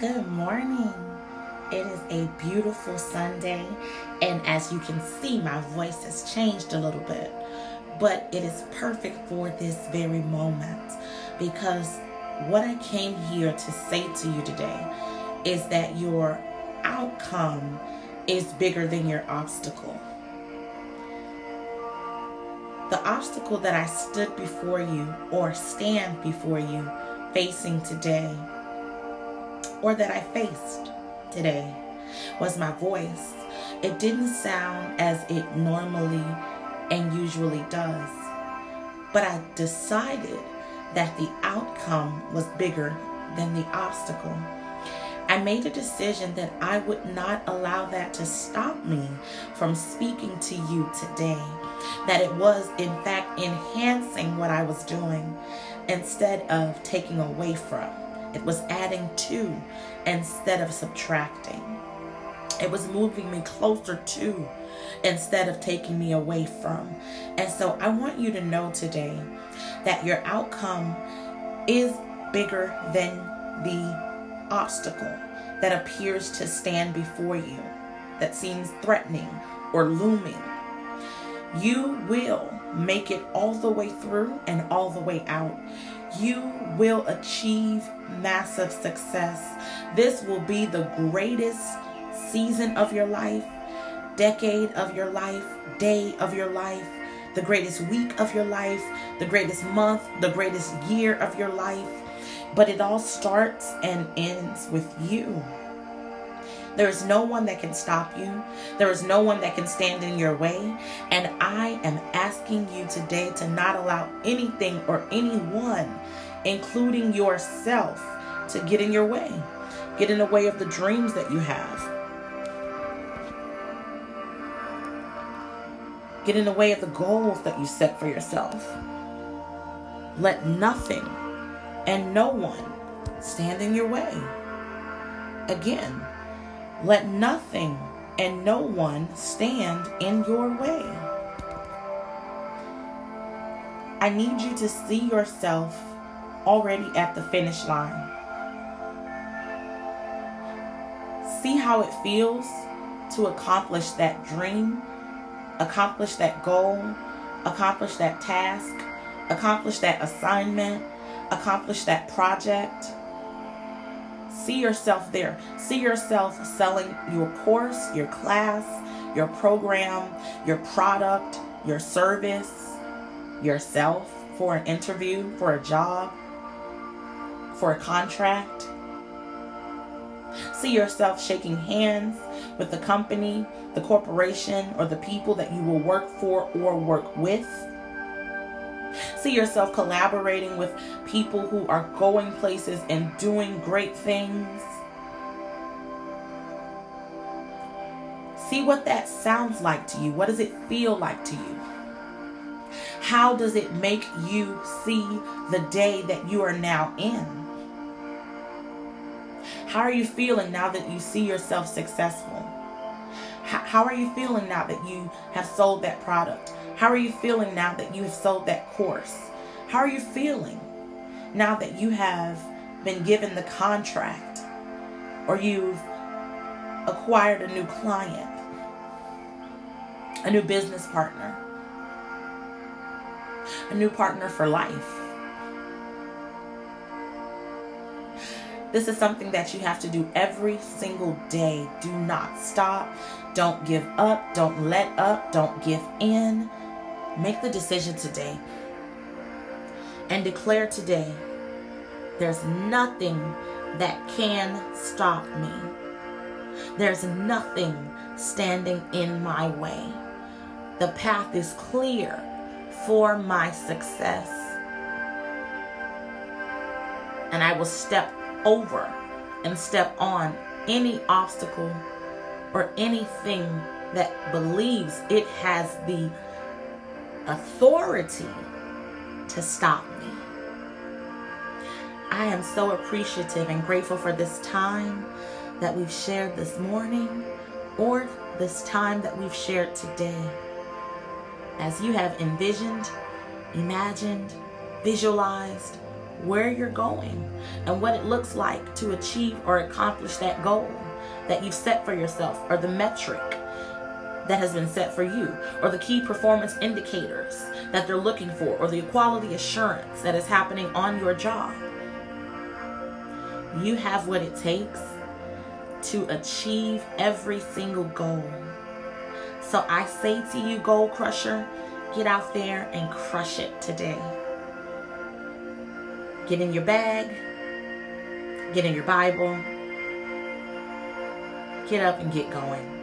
Good morning. It is a beautiful Sunday, and as you can see, my voice has changed a little bit, but it is perfect for this very moment because what I came here to say to you today is that your outcome is bigger than your obstacle. The obstacle that I stood before you or stand before you facing today or that I faced today was my voice. It didn't sound as it normally and usually does, but I decided that the outcome was bigger than the obstacle. I made a decision that I would not allow that to stop me from speaking to you today. That it was, in fact, enhancing what I was doing instead of taking away from. It was adding to instead of subtracting. It was moving me closer to instead of taking me away from. And so I want you to know today that your outcome is bigger than the obstacle that appears to stand before you, that seems threatening or looming. You will make it all the way through and all the way out you will achieve massive success. This will be the greatest season of your life, decade of your life, day of your life, the greatest week of your life, the greatest month, the greatest year of your life. But it all starts and ends with you. There is no one that can stop you. There is no one that can stand in your way. And I am asking you today to not allow anything or anyone, including yourself, to get in your way, get in the way of the dreams that you have. Get in the way of the goals that you set for yourself. Let nothing and no one stand in your way. Again, let nothing and no one stand in your way. I need you to see yourself already at the finish line. See how it feels to accomplish that dream, accomplish that goal, accomplish that task, accomplish that assignment, accomplish that project See yourself there. See yourself selling your course, your class, your program, your product, your service, yourself for an interview, for a job, for a contract. See yourself shaking hands with the company, the corporation, or the people that you will work for or work with See yourself collaborating with people who are going places and doing great things. See what that sounds like to you. What does it feel like to you? How does it make you see the day that you are now in? How are you feeling now that you see yourself successful? How, are you feeling now that you have sold that product? How are you feeling now that you have sold that course? How are you feeling now that you have been given the contract or you've acquired a new client, a new business partner, a new partner for life? This is something that you have to do every single day. Do not stop. Don't give up. Don't let up. Don't give in. Make the decision today and declare today there's nothing that can stop me. There's nothing standing in my way. The path is clear for my success. And I will step over and step on any obstacle or anything that believes it has the authority to stop me. I am so appreciative and grateful for this time that we've shared this morning or this time that we've shared today. As you have envisioned, imagined, visualized, where you're going and what it looks like to achieve or accomplish that goal that you've set for yourself or the metric that has been set for you or the key performance indicators that they're looking for or the quality assurance that is happening on your job. You have what it takes to achieve every single goal. So I say to you, goal crusher, get out there and crush it today. Get in your bag, get in your Bible, get up and get going.